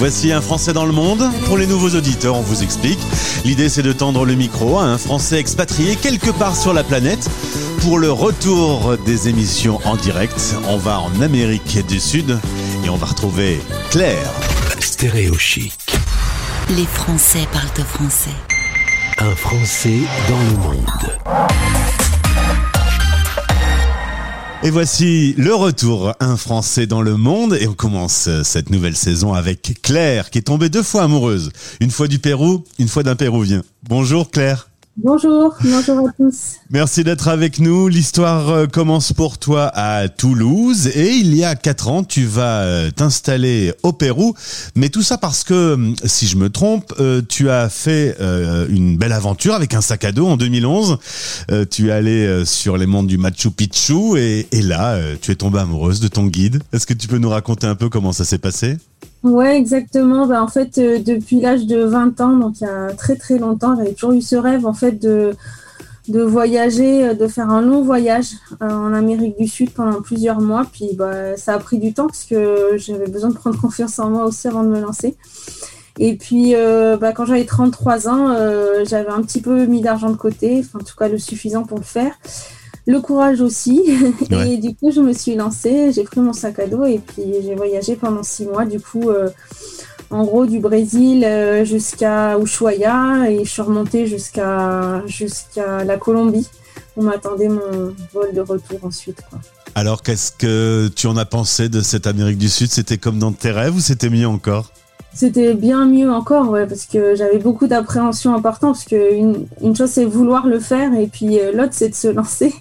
Voici un Français dans le monde. Pour les nouveaux auditeurs, on vous explique. L'idée, c'est de tendre le micro à un Français expatrié quelque part sur la planète. Pour le retour des émissions en direct, on va en Amérique du Sud et on va retrouver Claire. Stéréo chic. Les Français parlent au français. Un Français dans le monde. Et voici le retour, un Français dans le monde. Et on commence cette nouvelle saison avec Claire, qui est tombée deux fois amoureuse. Une fois du Pérou, une fois d'un Péruvien. Bonjour Claire. Bonjour, bonjour à tous. Merci d'être avec nous. L'histoire euh, commence pour toi à Toulouse et il y a quatre ans, tu vas euh, t'installer au Pérou. Mais tout ça parce que, hum, si je me trompe, euh, tu as fait une belle aventure avec un sac à dos en 2011. Tu es allé sur les monts du Machu Picchu et, et là, tu es tombée amoureuse de ton guide. Est-ce que tu peux nous raconter un peu comment ça s'est passé? Ouais, exactement. Bah, en fait, euh, depuis l'âge de 20 ans, donc il y a très très longtemps, j'avais toujours eu ce rêve en fait de, de voyager, euh, de faire un long voyage euh, en Amérique du Sud pendant plusieurs mois. Puis bah, ça a pris du temps parce que j'avais besoin de prendre confiance en moi aussi avant de me lancer. Et puis, bah, quand j'avais 33 ans, j'avais un petit peu mis d'argent de côté, enfin, en tout cas le suffisant pour le faire le courage aussi. Et du coup, je me suis lancée, j'ai pris mon sac à dos et puis j'ai voyagé pendant six mois. Du coup, euh, en gros, du Brésil euh, jusqu'à Ushuaia et je suis remontée jusqu'à jusqu'à la Colombie. On m'attendait mon vol de retour ensuite. Alors, qu'est-ce que tu en as pensé de cette Amérique du Sud? C'était comme dans tes rêves ou c'était mieux encore? C'était bien mieux encore, ouais, parce que j'avais beaucoup d'appréhension importante, parce qu'une une chose c'est vouloir le faire, et puis euh, l'autre c'est de se lancer.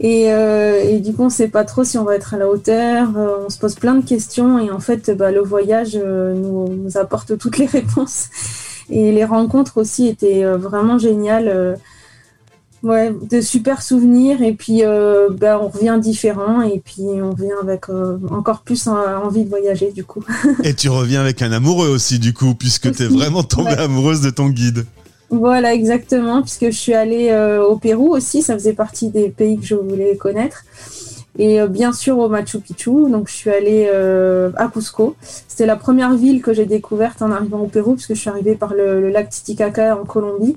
Et, euh, et, du coup, on ne sait pas trop si on va être à la hauteur, euh, on se pose plein de questions, et en fait, bah, le voyage nous, nous, apporte toutes les réponses. Et les rencontres aussi étaient vraiment géniales ouais, de super souvenirs et puis euh, ben, on revient différent et puis on revient avec euh, encore plus envie de voyager du coup. et tu reviens avec un amoureux aussi du coup puisque tu es vraiment tombée amoureuse de ton guide. Voilà exactement puisque je suis allée euh, au Pérou aussi, ça faisait partie des pays que je voulais connaître. Et bien sûr au Machu Picchu, donc je suis allée à Cusco. C'était la première ville que j'ai découverte en arrivant au Pérou, puisque je suis arrivée par le, le lac Titicaca en Colombie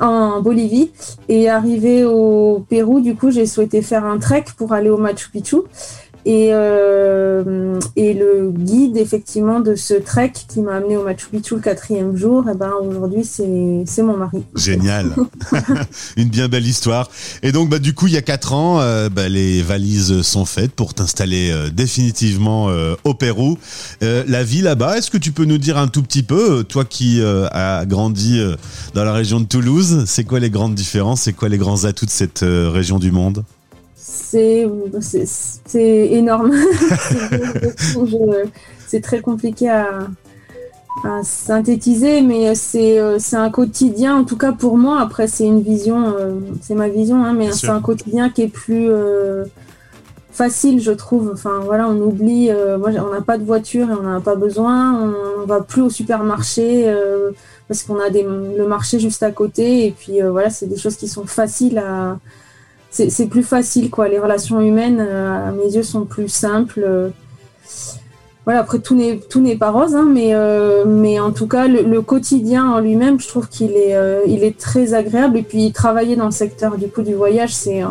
en Bolivie. Et arrivé au Pérou, du coup, j'ai souhaité faire un trek pour aller au Machu Picchu. Et, euh, et le guide effectivement de ce trek qui m'a amené au Machu Picchu le quatrième jour, et eh ben aujourd'hui c'est mon mari. Génial, une bien belle histoire. Et donc bah du coup il y a quatre ans, euh, bah, les valises sont faites pour t'installer euh, définitivement au Pérou. la vie là-bas, est-ce que tu peux nous dire un tout petit peu, toi qui as grandi dans la région de Toulouse, c'est quoi les grandes différences, c'est quoi les grands atouts de cette région du monde? C'est énorme. c'est très compliqué à, synthétiser, mais euh, c'est un quotidien, en tout cas pour moi. Après, c'est une vision, euh, c'est ma vision, hein, mais c'est un quotidien qui est plus euh, facile, je trouve. Enfin, voilà, on oublie, on n'a pas de voiture et on n'en a pas besoin. On, ne va plus au supermarché parce qu'on a le marché juste à côté. Et puis, voilà, c'est des choses qui sont faciles à c'est plus facile, quoi. Les relations humaines, euh, à mes yeux, sont plus simples. Voilà, après, tout n'est tout n'est pas rose, hein, mais, euh, mais en tout cas, le, quotidien en lui-même, je trouve qu'il est, euh, il est très agréable. Et puis, travailler dans le secteur du coup du voyage, c'est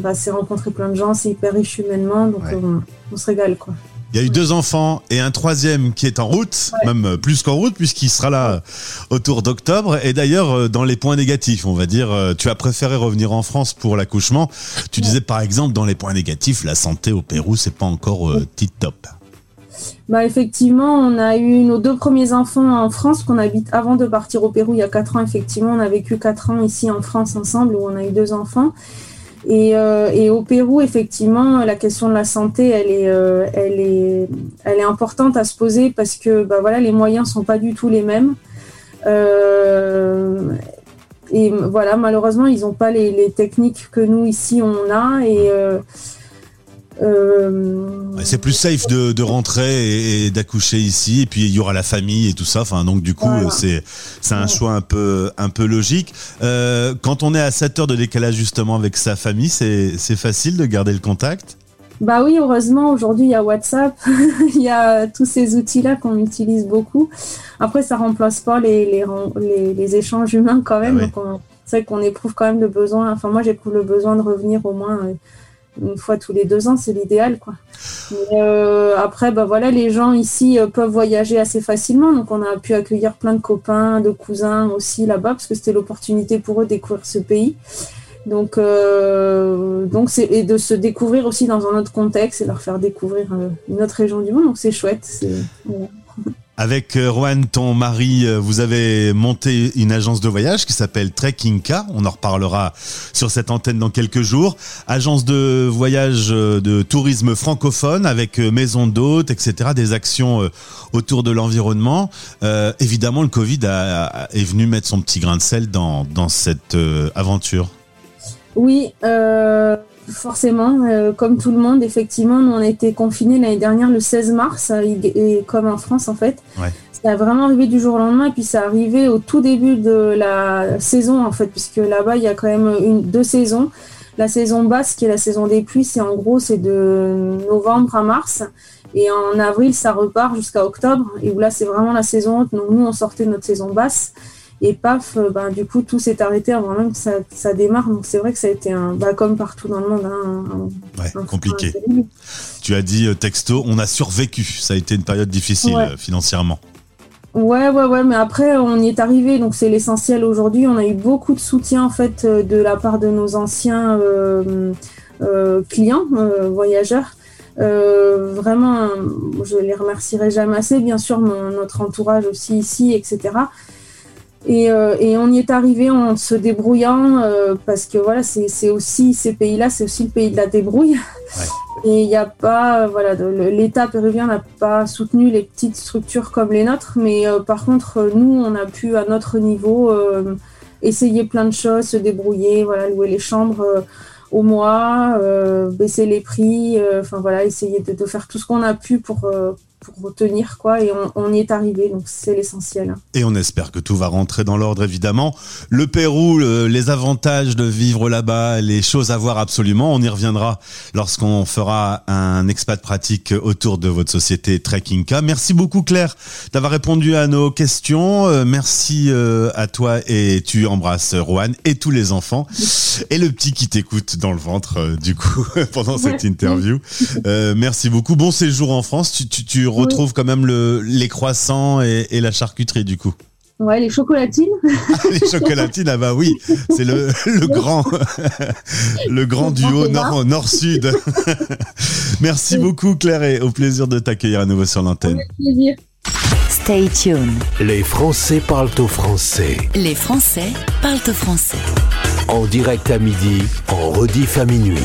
bah, rencontrer plein de gens, c'est hyper riche humainement, donc on, on se régale, quoi. Il y a eu deux enfants et un troisième qui est en route, même plus qu'en route, puisqu'il sera là autour d'octobre. Et d'ailleurs, euh, dans les points négatifs, on va dire, euh, tu as préféré revenir en France pour l'accouchement. Tu disais par exemple, dans les points négatifs, la santé au Pérou, c'est pas encore euh, tip top. Bah effectivement, on a eu nos deux premiers enfants en France qu'on habite avant de partir au Pérou il y a quatre ans. Effectivement, on a vécu quatre ans ici en France ensemble où on a eu deux enfants. Euh, et, au Pérou, effectivement, la question de la santé, elle est, euh, elle est, elle est importante à se poser parce que bah, voilà, les moyens sont pas du tout les mêmes. Euh, et voilà, malheureusement, ils n'ont pas les, les, techniques que nous ici on a. Et euh, c'est plus safe de, rentrer et, d'accoucher ici, et puis il y aura la famille et tout ça. Enfin, donc du coup, c'est c'est un choix un peu un peu logique. Euh, quand on est à 7 heures de décalage justement avec sa famille, c'est c'est facile de garder le contact? Bah oui, heureusement, aujourd'hui, il y a WhatsApp, il y a tous ces outils-là qu'on utilise beaucoup. Après, ça remplace pas les, les, les, échanges humains quand même. Ah c'est vrai qu'on éprouve quand même le besoin, enfin moi j'éprouve le besoin de revenir au moins euh, une fois tous les deux ans, c'est l'idéal. quoi. Euh, après, bah voilà, les gens ici euh, peuvent voyager assez facilement, donc on a pu accueillir plein de copains, de cousins aussi là-bas, parce que c'était l'opportunité pour eux de découvrir ce pays. Donc, euh, donc c'est et de se découvrir aussi dans un autre contexte et leur faire découvrir une autre région du monde. Donc c'est chouette. Avec euh, Rowan, ton mari, vous avez monté une agence de voyage qui s'appelle Trekkinka. On en reparlera sur cette antenne dans quelques jours. Agence de voyage de tourisme francophone avec maison d'hôtes, etc. Des actions autour de l'environnement. Euh, évidemment, le Covid a, est venu mettre son petit grain de sel dans, dans cette aventure. Oui, euh, forcément, euh, comme tout le monde, effectivement, nous on a été confinés l'année dernière le 16 mars, et comme en France en fait. Ça a vraiment arrivé du jour au lendemain, et puis ça a arrivé au tout début de la saison en fait, puisque là-bas il y a quand même une, deux saisons. La saison basse, qui est la saison des pluies, c'est en gros c'est de novembre à mars. Et en avril, ça repart jusqu'à octobre. Et où là, c'est vraiment la saison haute. Donc, nous, on sortait de notre saison basse. Et paf, euh, ben, du coup, tout s'est arrêté avant même que ça, ça démarre. Donc c'est vrai que ça a été un, bah, comme partout dans le monde, hein, un, compliqué. tu as dit euh, texto, on a survécu. Ça a été une période difficile euh, financièrement. Ouais, ouais, ouais, mais après, on y est arrivé, donc c'est l'essentiel aujourd'hui. On a eu beaucoup de soutien, en fait, de la part de nos anciens clients, voyageurs. vraiment, je les remercierai jamais assez. Bien sûr, notre entourage aussi ici, etc. Euh, et, on y est arrivé en se débrouillant euh, parce que voilà, c'est aussi ces pays-là, c'est aussi le pays de la débrouille. Et il n'y a pas, voilà, l'État péruvien n'a pas soutenu les petites structures comme les nôtres, mais euh, par contre, nous, on a pu à notre niveau essayer plein de choses, se débrouiller, voilà, louer les chambres au mois, baisser les prix, enfin voilà, essayer de, de, faire tout ce qu'on a pu pour pour retenir quoi et on, y est arrivé donc c'est l'essentiel. Et on espère que tout va rentrer dans l'ordre évidemment. Le Pérou, les avantages de vivre là-bas, les choses à voir absolument, on y reviendra lorsqu'on fera un expat pratique autour de votre société Trekkinka. Merci beaucoup Claire d'avoir répondu à nos questions. Euh, merci euh, à toi et tu embrasses Rohan et tous les enfants et le petit qui t'écoute dans le ventre euh, du coup pendant cette interview. merci beaucoup. Bon séjour en France. Tu, tu, tu retrouve quand même le, les croissants et, la charcuterie du coup. Ouais, les chocolatines. Ah, les chocolatines, ah bah oui, c'est le, le grand, le grand duo nord, nord-sud. Merci beaucoup Claire et au plaisir de t'accueillir à nouveau sur l'antenne. Stay tuned. Les Français parlent au français. Les Français parlent au français. En direct à midi, en rediff à minuit.